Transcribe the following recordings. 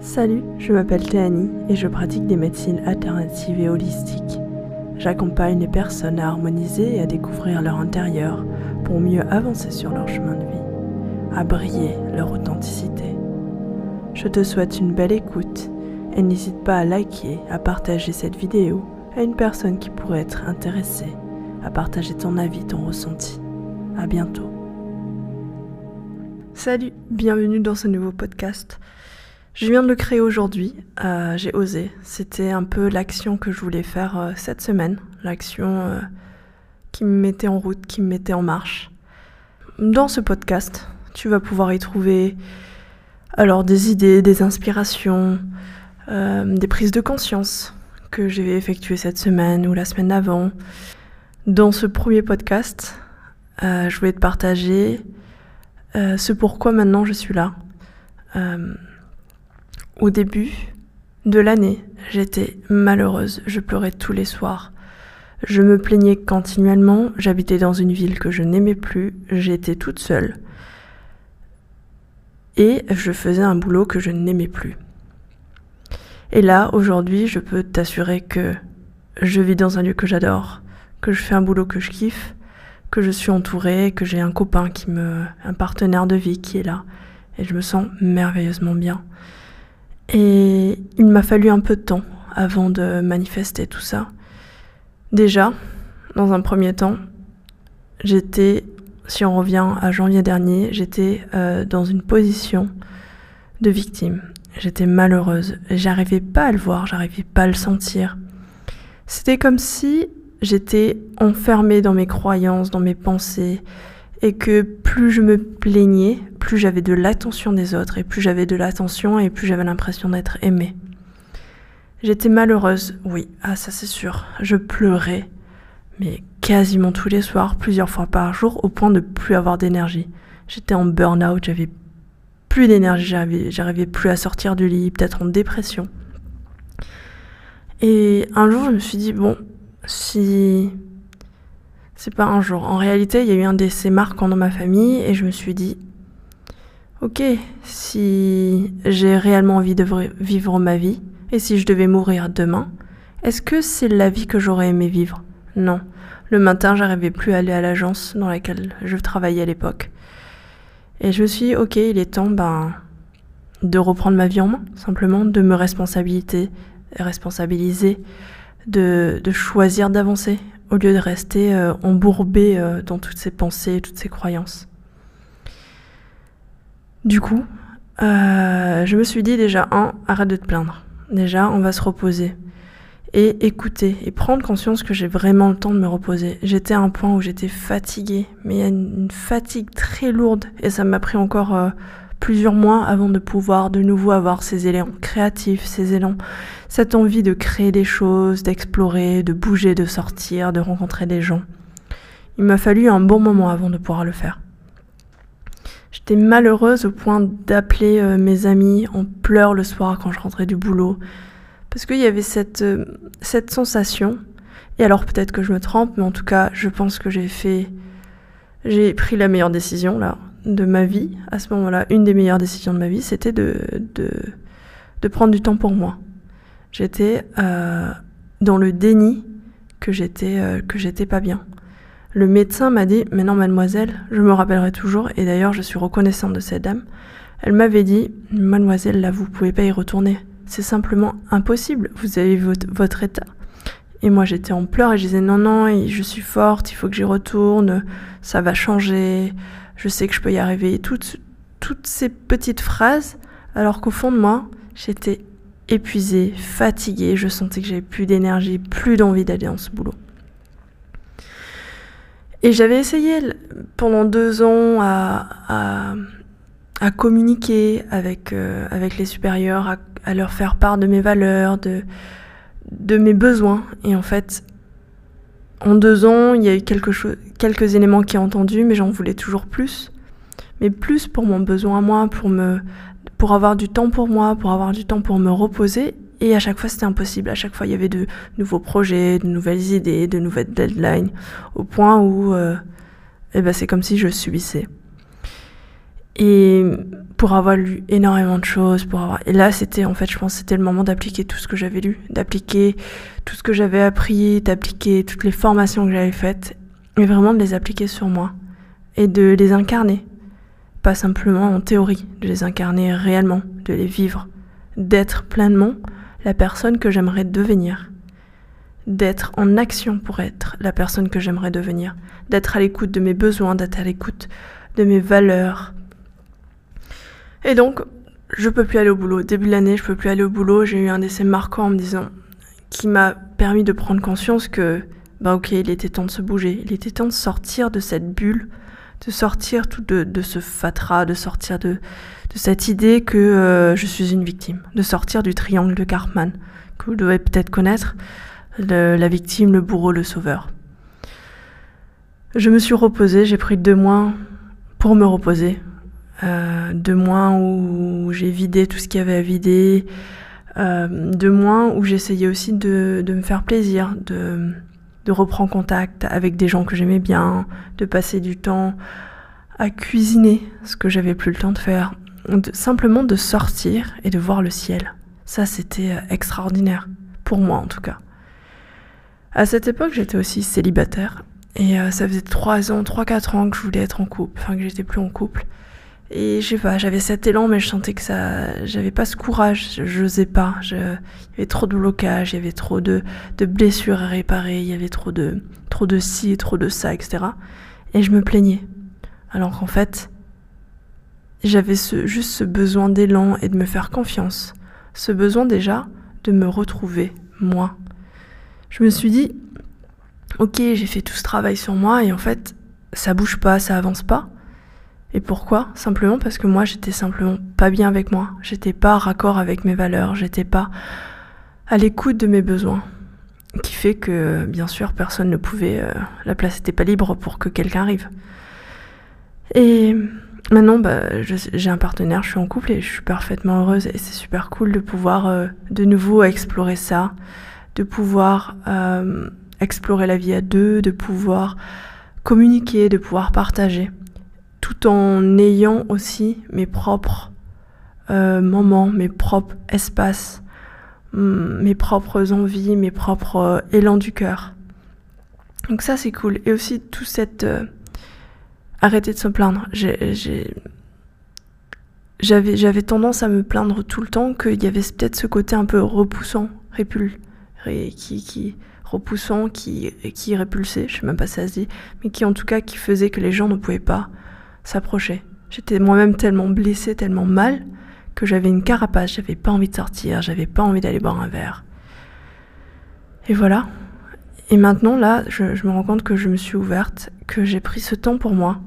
Salut, je m'appelle Théanie et je pratique des médecines alternatives et holistiques. J'accompagne les personnes à harmoniser et à découvrir leur intérieur pour mieux avancer sur leur chemin de vie, à briller leur authenticité. Je te souhaite une belle écoute et n'hésite pas à liker, à partager cette vidéo à une personne qui pourrait être intéressée, à partager ton avis, ton ressenti. À bientôt. Salut, bienvenue dans ce nouveau podcast. Je viens de le créer aujourd'hui, euh, j'ai osé. C'était un peu l'action que je voulais faire euh, cette semaine, l'action euh, qui me mettait en route, qui me mettait en marche. Dans ce podcast, tu vas pouvoir y trouver alors des idées, des inspirations, des prises de conscience que j'ai effectuées cette semaine ou la semaine d'avant. Dans ce premier podcast, je voulais te partager ce pourquoi maintenant je suis là au début de l'année, j'étais malheureuse, je pleurais tous les soirs. Je me plaignais continuellement, j'habitais dans une ville que je n'aimais plus, j'étais toute seule. Et je faisais un boulot que je n'aimais plus. Et là, aujourd'hui, je peux t'assurer que je vis dans un lieu que j'adore, que je fais un boulot que je kiffe, que je suis entourée, que j'ai un copain qui me, un partenaire de vie qui est là, et je me sens merveilleusement bien. Et il m'a fallu un peu de temps avant de manifester tout ça. Déjà, dans un premier temps, j'étais, si on revient à janvier dernier, j'étais euh, dans une position de victime. J'étais malheureuse. J'arrivais pas à le voir, j'arrivais pas à le sentir. C'était comme si j'étais enfermée dans mes croyances, dans mes pensées, et que plus je me plaignais, plus j'avais de l'attention des autres, et plus j'avais de l'attention, et plus j'avais l'impression d'être aimée. J'étais malheureuse, oui, ah ça c'est sûr. Je pleurais, mais quasiment tous les soirs, plusieurs fois par jour, au point de plus avoir d'énergie. J'étais en burn-out, j'avais plus d'énergie, j'arrivais plus à sortir du lit, peut-être en dépression. Et un jour, je me suis dit, bon, si c'est pas un jour. En réalité, il y a eu un décès marquant dans ma famille et je me suis dit, ok, si j'ai réellement envie de vivre ma vie et si je devais mourir demain, est-ce que c'est la vie que j'aurais aimé vivre? Non. Le matin, j'arrivais plus à aller à l'agence dans laquelle je travaillais à l'époque. Et je me suis dit, ok, il est temps ben, de reprendre ma vie en main, simplement, de me responsabiliser, de choisir d'avancer au lieu de rester euh, embourbé euh, dans toutes ces pensées, toutes ces croyances. Du coup, euh, je me suis dit déjà, un, arrête de te plaindre. Déjà, on va se reposer et écouter et prendre conscience que j'ai vraiment le temps de me reposer. J'étais à un point où j'étais fatiguée, mais il y a une, fatigue très lourde et ça m'a pris encore plusieurs mois avant de pouvoir de nouveau avoir ces élans créatifs, ces élans, cette envie de créer des choses, d'explorer, de bouger, de sortir, de rencontrer des gens. Il m'a fallu un bon moment avant de pouvoir le faire. J'étais malheureuse au point d'appeler euh, mes amis en pleurs le soir quand je rentrais du boulot, parce qu'il y avait cette, euh, cette sensation, et alors peut-être que je me trompe, mais en tout cas je pense que j'ai fait, j'ai pris la meilleure décision là, de ma vie, à ce moment-là, une des meilleures décisions de ma vie, c'était de, de, prendre du temps pour moi. J'étais euh, dans le déni que j'étais euh, que j'étais pas bien. Le médecin m'a dit "Mais non, mademoiselle, je me rappellerai toujours et d'ailleurs, je suis reconnaissante de cette dame. Elle m'avait dit "Mademoiselle, là vous pouvez pas y retourner. C'est simplement impossible. Vous avez votre, votre état." Et moi, j'étais en pleurs et je disais "Non non, je suis forte, il faut que j'y retourne, ça va changer." Je sais que je peux y arriver, toutes, ces petites phrases, alors qu'au fond de moi, j'étais épuisée, fatiguée, je sentais que j'avais plus d'énergie, plus d'envie d'aller dans ce boulot. Et j'avais essayé pendant deux ans à, communiquer avec, euh, avec les supérieurs, à, leur faire part de mes valeurs, de mes besoins. Et en fait, en deux ans, il y a eu quelque quelques éléments qui ont entendu, mais j'en voulais toujours plus. Mais plus pour mon besoin à moi, pour me, pour avoir du temps pour moi, pour avoir du temps pour me reposer. Et à chaque fois, c'était impossible. À chaque fois, il y avait de nouveaux projets, de nouvelles idées, de nouvelles deadlines, au point où, euh, eh ben, c'est comme si je subissais. Et pour avoir lu énormément de choses, pour avoir... Et là, c'était, en fait, je pense, c'était le moment d'appliquer tout ce que j'avais lu, d'appliquer tout ce que j'avais appris, d'appliquer toutes les formations que j'avais faites, et vraiment de les appliquer sur moi, et de les incarner. Pas simplement en théorie, de les incarner réellement, de les vivre, d'être pleinement la personne que j'aimerais devenir, d'être en action pour être la personne que j'aimerais devenir, d'être à l'écoute de mes besoins, d'être à l'écoute de mes valeurs, et donc, je peux plus aller au boulot. Début de l'année, je peux plus aller au boulot. J'ai eu un décès marquant en me disant, qui m'a permis de prendre conscience que, bah ok, il était temps de se bouger. Il était temps de sortir de cette bulle, de sortir tout de, de ce fatras, de sortir de, cette idée que euh, je suis une victime, de sortir du triangle de Cartman, que vous devez peut-être connaître, la victime, le bourreau, le sauveur. Je me suis reposée, j'ai pris deux mois pour me reposer, euh, de moins où j'ai vidé tout ce qu'il y avait à vider, euh, de moins où j'essayais aussi de, me faire plaisir, de, reprendre contact avec des gens que j'aimais bien, de passer du temps à cuisiner, ce que j'avais plus le temps de faire, simplement de sortir et de voir le ciel. Ça, c'était euh, extraordinaire, pour moi en tout cas. À cette époque, j'étais aussi célibataire, et ça faisait 3 ans, 3-4 ans que je voulais être en couple, enfin que j'étais plus en couple. Et je sais pas, j'avais cet élan, mais je sentais que ça, j'avais pas ce courage, je n'osais pas. Je, il y avait trop de blocages, il y avait trop de, de blessures à réparer, il y avait trop de, trop de ci, trop de ça, etc. Et je me plaignais. Alors qu'en fait, j'avais ce, juste ce besoin d'élan et de me faire confiance. Ce besoin déjà de me retrouver, moi. Je me suis dit, ok, j'ai fait tout ce travail sur moi et en fait, ça bouge pas, ça avance pas. Et pourquoi? Simplement parce que moi j'étais simplement pas bien avec moi, j'étais pas raccord avec mes valeurs, j'étais pas à l'écoute de mes besoins. Qui fait que bien sûr personne ne pouvait, euh, la place n'était pas libre pour que quelqu'un arrive. Et maintenant bah, j'ai un partenaire, je suis en couple et je suis parfaitement heureuse et c'est super cool de pouvoir euh, de nouveau explorer ça, de pouvoir euh, explorer la vie à deux, de pouvoir communiquer, de pouvoir partager tout en ayant aussi mes propres euh, moments, mes propres espaces, mm, mes propres envies, mes propres euh, élans du cœur. Donc ça c'est cool. Et aussi tout cette... Euh, de se plaindre. J'avais, tendance à me plaindre tout le temps qu'il y avait peut-être ce côté un peu repoussant, répul, qui, qui, repoussant, qui, qui répulsait, je sais même pas si ça se dit, mais qui en tout cas qui faisait que les gens ne pouvaient pas s'approchait. J'étais moi-même tellement blessée, tellement mal, que j'avais une carapace, j'avais pas envie de sortir, j'avais pas envie d'aller boire un verre. Et voilà. Et maintenant, là, je, me rends compte que je me suis ouverte, que j'ai pris ce temps pour moi,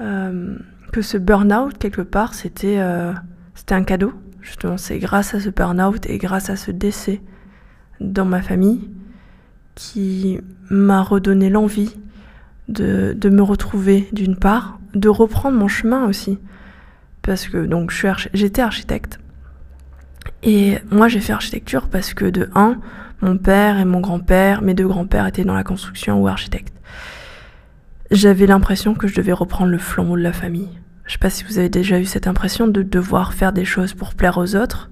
euh, que ce burn-out, quelque part, c'était euh, c'était un cadeau. Justement, c'est grâce à ce burn-out et grâce à ce décès dans ma famille qui m'a redonné l'envie de, me retrouver d'une part, de reprendre mon chemin aussi. Parce que donc j'étais architecte. Et moi j'ai fait architecture parce que de un, mon père et mon grand-père, mes deux grands-pères étaient dans la construction ou architectes. J'avais l'impression que je devais reprendre le flambeau de la famille. Je sais pas si vous avez déjà eu cette impression de devoir faire des choses pour plaire aux autres,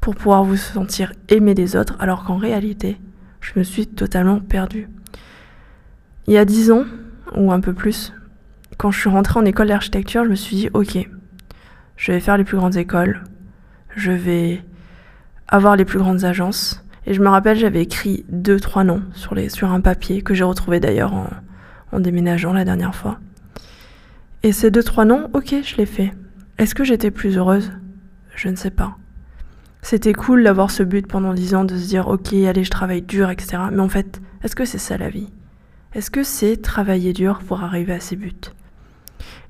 pour pouvoir vous sentir aimé des autres, alors qu'en réalité, je me suis totalement perdue. Il y a dix ans, ou un peu plus, quand je suis rentrée en école d'architecture, je me suis dit, ok, je vais faire les plus grandes écoles, je vais avoir les plus grandes agences. Et je me rappelle, j'avais écrit deux, trois noms sur, les, un papier que j'ai retrouvé d'ailleurs en, en déménageant la dernière fois. Et ces deux, trois noms, ok, je l'ai fait. Est-ce que j'étais plus heureuse? Je ne sais pas. C'était cool d'avoir ce but pendant dix ans, de se dire, ok, allez, je travaille dur, etc. Mais en fait, est-ce que c'est ça la vie? Est-ce que c'est travailler dur pour arriver à ses buts?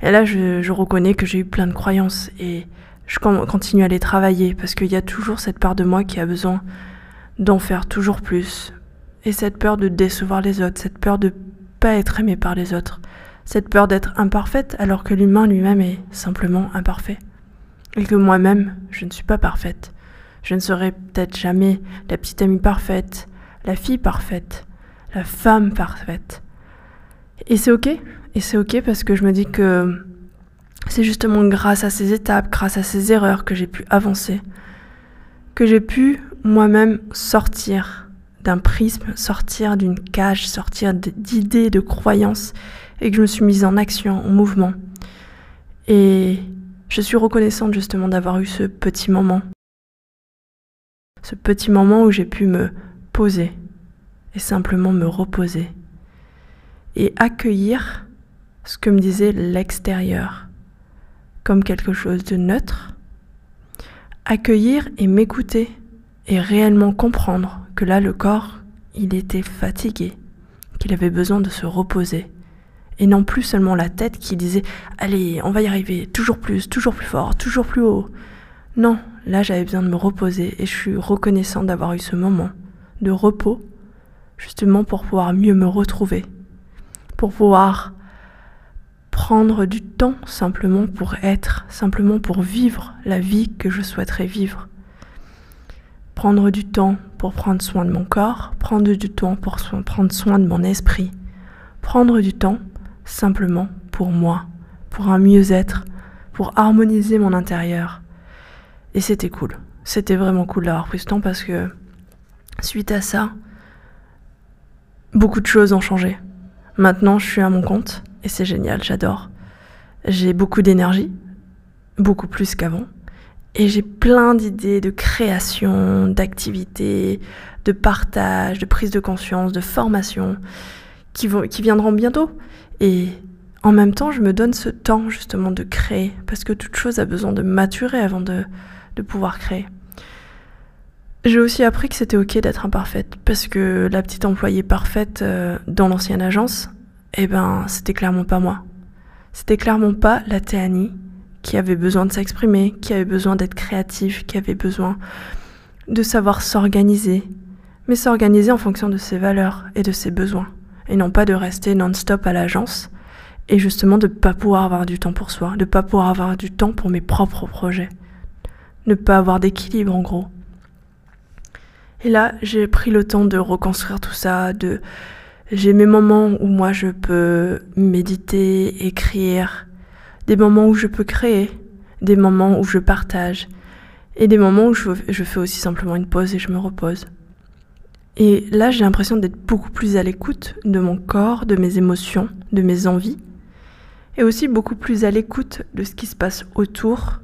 Et là, je, reconnais que j'ai eu plein de croyances et je continue à les travailler parce qu'il y a toujours cette part de moi qui a besoin d'en faire toujours plus. Et cette peur de décevoir les autres, cette peur de pas être aimé par les autres, cette peur d'être imparfaite alors que l'humain lui-même est simplement imparfait. Et que moi-même, je ne suis pas parfaite. Je ne serai peut-être jamais la petite amie parfaite, la fille parfaite, la femme parfaite. Et c'est ok, et c'est ok parce que je me dis que C'est justement grâce à ces étapes, grâce à ces erreurs que j'ai pu avancer, que j'ai pu moi-même sortir d'un prisme, sortir d'une cage, sortir d'idées, de croyances, et que je me suis mise en action, en mouvement. Et je suis reconnaissante justement d'avoir eu ce petit moment. Ce petit moment où j'ai pu me poser et simplement me reposer et accueillir ce que me disait l'extérieur comme quelque chose de neutre. Accueillir et m'écouter et réellement comprendre que là le corps, il était fatigué, qu'il avait besoin de se reposer et non plus seulement la tête qui disait Allez, on va y arriver, toujours plus, toujours plus fort, toujours plus haut. Non, là j'avais besoin de me reposer et je suis reconnaissant d'avoir eu ce moment de repos, justement pour pouvoir mieux me retrouver, pour pouvoir prendre du temps simplement pour être, simplement pour vivre la vie que je souhaiterais vivre. Prendre du temps pour prendre soin de mon corps, prendre du temps pour prendre soin de mon esprit, prendre du temps simplement pour moi, pour un mieux-être, pour harmoniser mon intérieur. Et c'était cool. C'était vraiment cool d'avoir pris ce temps parce que suite à ça, beaucoup de choses ont changé. Maintenant, je suis à mon compte et c'est génial, j'adore. J'ai beaucoup d'énergie, beaucoup plus qu'avant. Et j'ai plein d'idées de création, d'activités, de partage, de prise de conscience, de formation qui, vont, qui viendront bientôt. Et en même temps, je me donne ce temps justement de créer, parce que toute chose a besoin de maturer avant de, de pouvoir créer. J'ai aussi appris que c'était ok d'être imparfaite, parce que la petite employée parfaite euh, dans l'ancienne agence, eh ben, c'était clairement pas moi. C'était clairement pas la Théanie qui avait besoin de s'exprimer, qui avait besoin d'être créative, qui avait besoin de savoir s'organiser, mais s'organiser en fonction de ses valeurs et de ses besoins et non pas de rester non-stop à l'agence et justement de ne pas pouvoir avoir du temps pour soi, de ne pas pouvoir avoir du temps pour mes propres projets, ne pas avoir d'équilibre en gros. Et là, j'ai pris le temps de reconstruire tout ça, de j'ai mes moments où moi je peux méditer, écrire, des moments où je peux créer, des moments où je partage, et des moments où je, je fais aussi simplement une pause et je me repose. Et là, j'ai l'impression d'être beaucoup plus à l'écoute de mon corps, de mes émotions, de mes envies, et aussi beaucoup plus à l'écoute de ce qui se passe autour,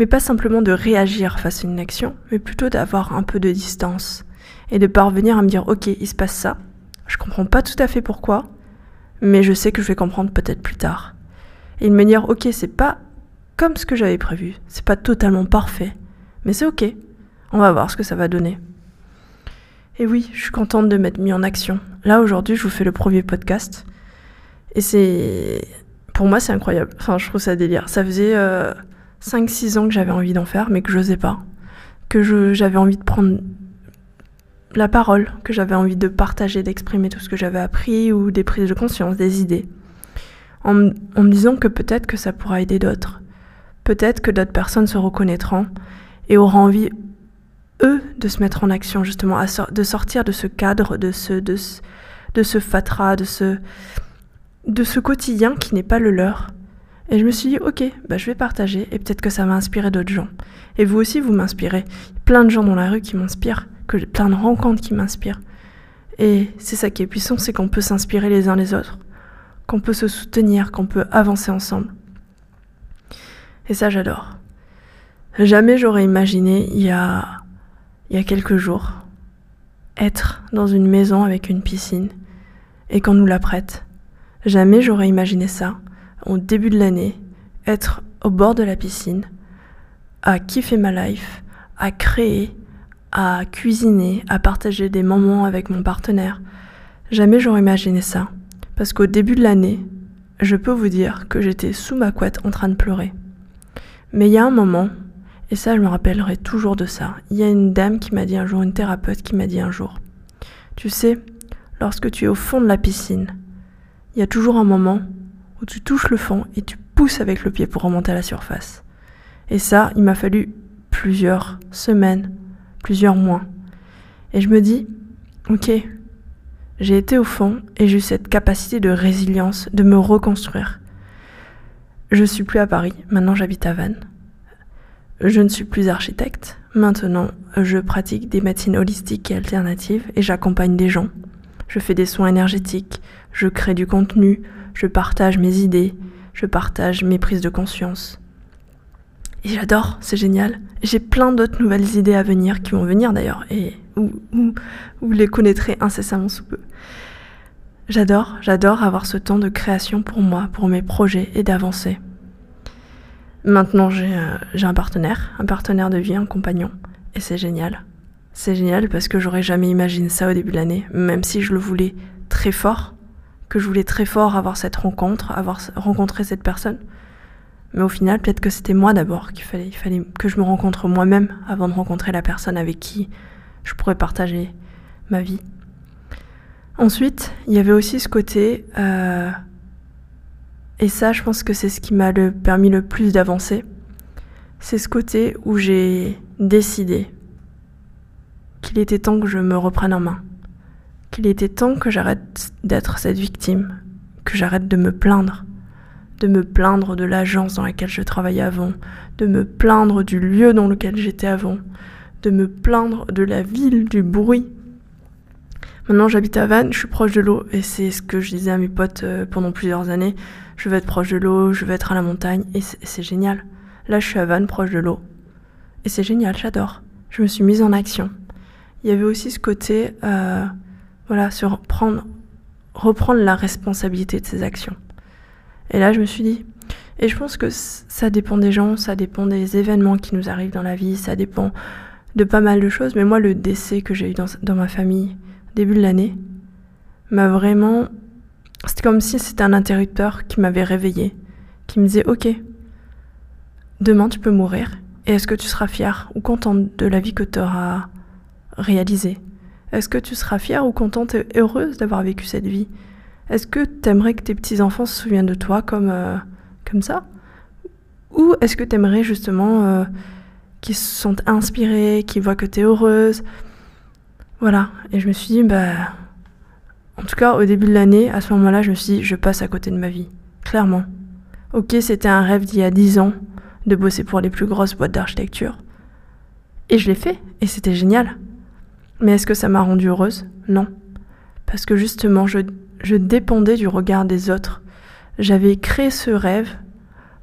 mais pas simplement de réagir face à une action, mais plutôt d'avoir un peu de distance et de parvenir à me dire ok, il se passe ça, je comprends pas tout à fait pourquoi, mais je sais que je vais comprendre peut-être plus tard. Et de me dire ok, c'est pas comme ce que j'avais prévu, c'est pas totalement parfait, mais c'est ok, on va voir ce que ça va donner. Et oui, je suis contente de m'être mis en action. Là, aujourd'hui, je vous fais le premier podcast. Et c'est. Pour moi, c'est incroyable. Enfin, je trouve ça délire. Ça faisait 5-6 euh, ans que j'avais envie d'en faire, mais que j'osais pas. Que j'avais envie de prendre la parole, que j'avais envie de partager, d'exprimer tout ce que j'avais appris ou des prises de conscience, des idées. En, en me disant que peut-être que ça pourra aider d'autres. Peut-être que d'autres personnes se reconnaîtront et auront envie eux de se mettre en action justement, de sortir de ce cadre, de ce, de ce, de ce fatras, de ce, de ce quotidien qui n'est pas le leur. Et je me suis dit, ok, bah, je vais partager et peut-être que ça va inspirer d'autres gens. Et vous aussi, vous m'inspirez. Plein de gens dans la rue qui m'inspirent, plein de rencontres qui m'inspirent. Et c'est ça qui est puissant, c'est qu'on peut s'inspirer les uns les autres, qu'on peut se soutenir, qu'on peut avancer ensemble. Et ça, j'adore. Jamais j'aurais imaginé il y a il y a quelques jours, être dans une maison avec une piscine et qu'on nous la prête. Jamais j'aurais imaginé ça au début de l'année, être au bord de la piscine, à kiffer ma life, à créer, à cuisiner, à partager des moments avec mon partenaire. Jamais j'aurais imaginé ça. Parce qu'au début de l'année, je peux vous dire que j'étais sous ma couette en train de pleurer. Mais il y a un moment et ça, je me rappellerai toujours de ça. Il y a une dame qui m'a dit un jour, une thérapeute qui m'a dit un jour, tu sais, lorsque tu es au fond de la piscine, il y a toujours un moment où tu touches le fond et tu pousses avec le pied pour remonter à la surface. Et ça, il m'a fallu plusieurs semaines, plusieurs mois. Et je me dis, ok, j'ai été au fond et j'ai eu cette capacité de résilience, de me reconstruire. Je suis plus à Paris, maintenant j'habite à Vannes. Je ne suis plus architecte, maintenant je pratique des médecines holistiques et alternatives et j'accompagne des gens. Je fais des soins énergétiques, je crée du contenu, je partage mes idées, je partage mes prises de conscience. Et j'adore, c'est génial. J'ai plein d'autres nouvelles idées à venir qui vont venir d'ailleurs et vous, les connaîtrez incessamment sous peu. J'adore, j'adore avoir ce temps de création pour moi, pour mes projets et d'avancer. Maintenant j'ai euh, un partenaire, un partenaire de vie, un compagnon, et c'est génial. C'est génial parce que j'aurais jamais imaginé ça au début de l'année, même si je le voulais très fort, que je voulais très fort avoir cette rencontre, avoir rencontré cette personne. Mais au final, peut-être que c'était moi d'abord qu'il fallait, il fallait que je me rencontre moi-même avant de rencontrer la personne avec qui je pourrais partager ma vie. Ensuite, il y avait aussi ce côté, euh, et ça, je pense que c'est ce qui m'a le, permis le plus d'avancer, c'est ce côté où j'ai décidé qu'il était temps que je me reprenne en main, qu'il était temps que j'arrête d'être cette victime, que j'arrête de me plaindre, de me plaindre de l'agence dans laquelle je travaillais avant, de me plaindre du lieu dans lequel j'étais avant, de me plaindre de la ville, du bruit. Maintenant j'habite à Vannes, je suis proche de l'eau et c'est ce que je disais à mes potes euh, pendant plusieurs années. Je veux être proche de l'eau, je veux être à la montagne et c'est génial. Là je suis à Vannes, proche de l'eau. Et c'est génial, j'adore. Je me suis mise en action. Il y avait aussi ce côté, euh, voilà, reprendre la responsabilité de ses actions. Et là, je me suis dit, et je pense que ça dépend des gens, ça dépend des événements qui nous arrivent dans la vie, ça dépend de pas mal de choses. Mais moi, le décès que j'ai eu dans, ma famille début de l'année m'a vraiment. C'était comme si c'était un interrupteur qui m'avait réveillé, qui me disait Ok, demain tu peux mourir, et est-ce que tu seras fière ou contente de la vie que tu auras réalisée? Est-ce que tu seras fière ou contente et heureuse d'avoir vécu cette vie? Est-ce que t'aimerais que tes petits-enfants se souviennent de toi comme, euh, comme ça? Ou est-ce que t'aimerais justement euh, qu'ils se sentent inspirés, qu'ils voient que t'es heureuse? Voilà. Et je me suis dit, bah. En tout cas, au début de l'année, à ce moment-là, je me suis dit, je passe à côté de ma vie. Clairement. Ok, c'était un rêve d'il y a dix ans de bosser pour les plus grosses boîtes d'architecture. Et je l'ai fait, et c'était génial. Mais est-ce que ça m'a rendue heureuse? Non. Parce que justement, je dépendais du regard des autres. J'avais créé ce rêve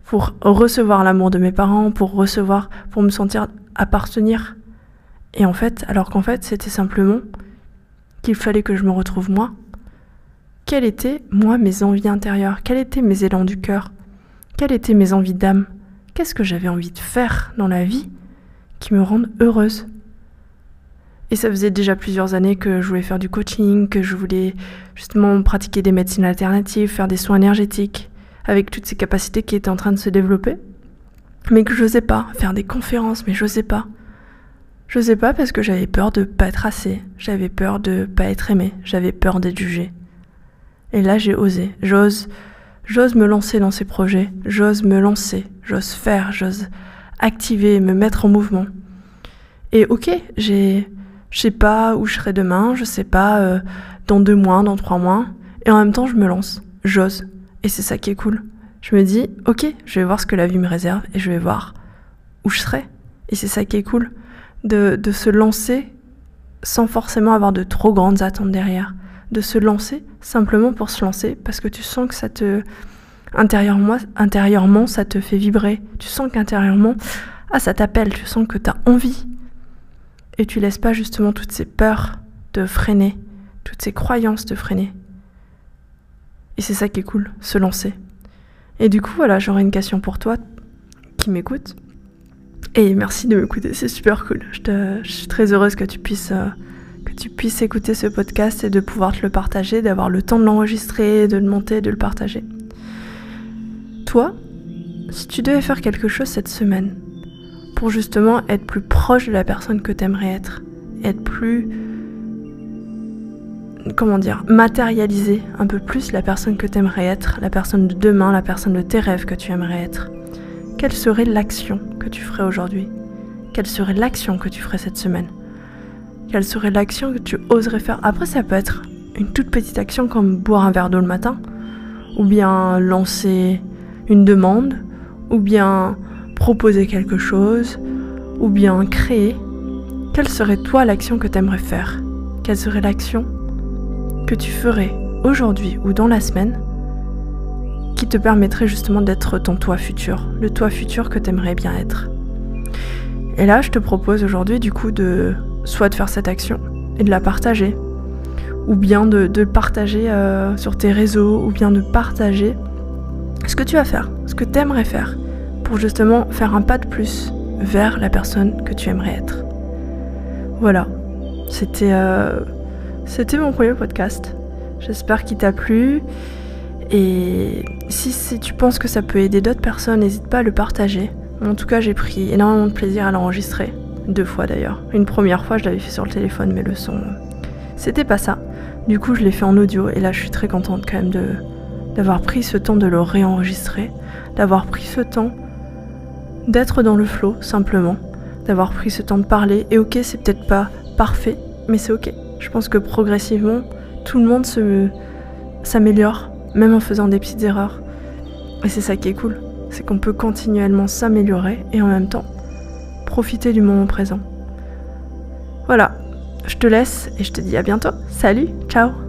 pour recevoir l'amour de mes parents, pour recevoir, pour me sentir appartenir. Et en fait, alors qu'en fait, c'était simplement qu'il fallait que je me retrouve moi. Quelles étaient, moi, mes envies intérieures? Quels étaient mes élans du cœur? Quelles étaient mes envies d'âme? Qu'est-ce que j'avais envie de faire dans la vie qui me rende heureuse? Et ça faisait déjà plusieurs années que je voulais faire du coaching, que je voulais justement pratiquer des médecines alternatives, faire des soins énergétiques, avec toutes ces capacités qui étaient en train de se développer. Mais que je n'osais pas, faire des conférences, mais je n'osais pas. Je n'osais pas parce que j'avais peur de pas être assez, j'avais peur de pas être aimé, j'avais peur d'être jugé. Et là j'ai osé, j'ose, j'ose me lancer dans ces projets, j'ose me lancer, j'ose faire, j'ose activer, me mettre en mouvement. Et ok, j'ai je sais pas où je serai demain, je sais pas euh, dans deux mois, dans trois mois. Et en même temps, je me lance, j'ose. Et c'est ça qui est cool. Je me dis, ok, je vais voir ce que la vie me réserve et je vais voir où je serai. Et c'est ça qui est cool. De, de se lancer sans forcément avoir de trop grandes attentes derrière. De se lancer simplement pour se lancer parce que tu sens que ça te. Intérieurement, intérieurement ça te fait vibrer. Tu sens qu'intérieurement, ah, ça t'appelle. Tu sens que tu as envie et tu laisses pas justement toutes ces peurs te freiner, toutes ces croyances te freiner. Et c'est ça qui est cool, se lancer. Et du coup, voilà, j'aurais une question pour toi qui m'écoute. Et merci de m'écouter, c'est super cool. Je, suis très heureuse que tu puisses euh, que tu puisses écouter ce podcast et de pouvoir te le partager, d'avoir le temps de l'enregistrer, de le monter, de le partager. Toi, si tu devais faire quelque chose cette semaine, pour justement être plus proche de la personne que tu aimerais être, être plus comment dire, matérialiser un peu plus la personne que tu aimerais être, la personne de demain, la personne de tes rêves que tu aimerais être. Quelle serait l'action que tu ferais aujourd'hui? Quelle serait l'action que tu ferais cette semaine? Quelle serait l'action que tu oserais faire? Après, ça peut être une toute petite action comme boire un verre d'eau le matin, ou bien lancer une demande, ou bien proposer quelque chose, ou bien créer, quelle serait toi l'action que tu aimerais faire? Quelle serait l'action que tu ferais aujourd'hui ou dans la semaine qui te permettrait justement d'être ton toi futur, le toi futur que tu aimerais bien être? Et là, je te propose aujourd'hui du coup de soit de faire cette action et de la partager, ou bien de, de partager euh, sur tes réseaux, ou bien de partager ce que tu vas faire, ce que tu aimerais faire, pour justement faire un pas de plus vers la personne que tu aimerais être. Voilà, c'était euh, c'était mon premier podcast. J'espère qu'il t'a plu. Et si, si, tu penses que ça peut aider d'autres personnes, n'hésite pas à le partager. En tout cas, j'ai pris énormément de plaisir à l'enregistrer. Deux fois d'ailleurs. Une première fois, je l'avais fait sur le téléphone, mais le son, c'était pas ça. Du coup, je l'ai fait en audio et là, je suis très contente quand même de d'avoir pris ce temps de le réenregistrer, d'avoir pris ce temps d'être dans le flow simplement, d'avoir pris ce temps de parler. Et ok, c'est peut-être pas parfait, mais c'est ok. Je pense que progressivement, tout le monde s'améliore, même en faisant des petites erreurs. Et c'est ça qui est cool, c'est qu'on peut continuellement s'améliorer et en même temps profiter du moment présent. Voilà, je te laisse et je te dis à bientôt. Salut, ciao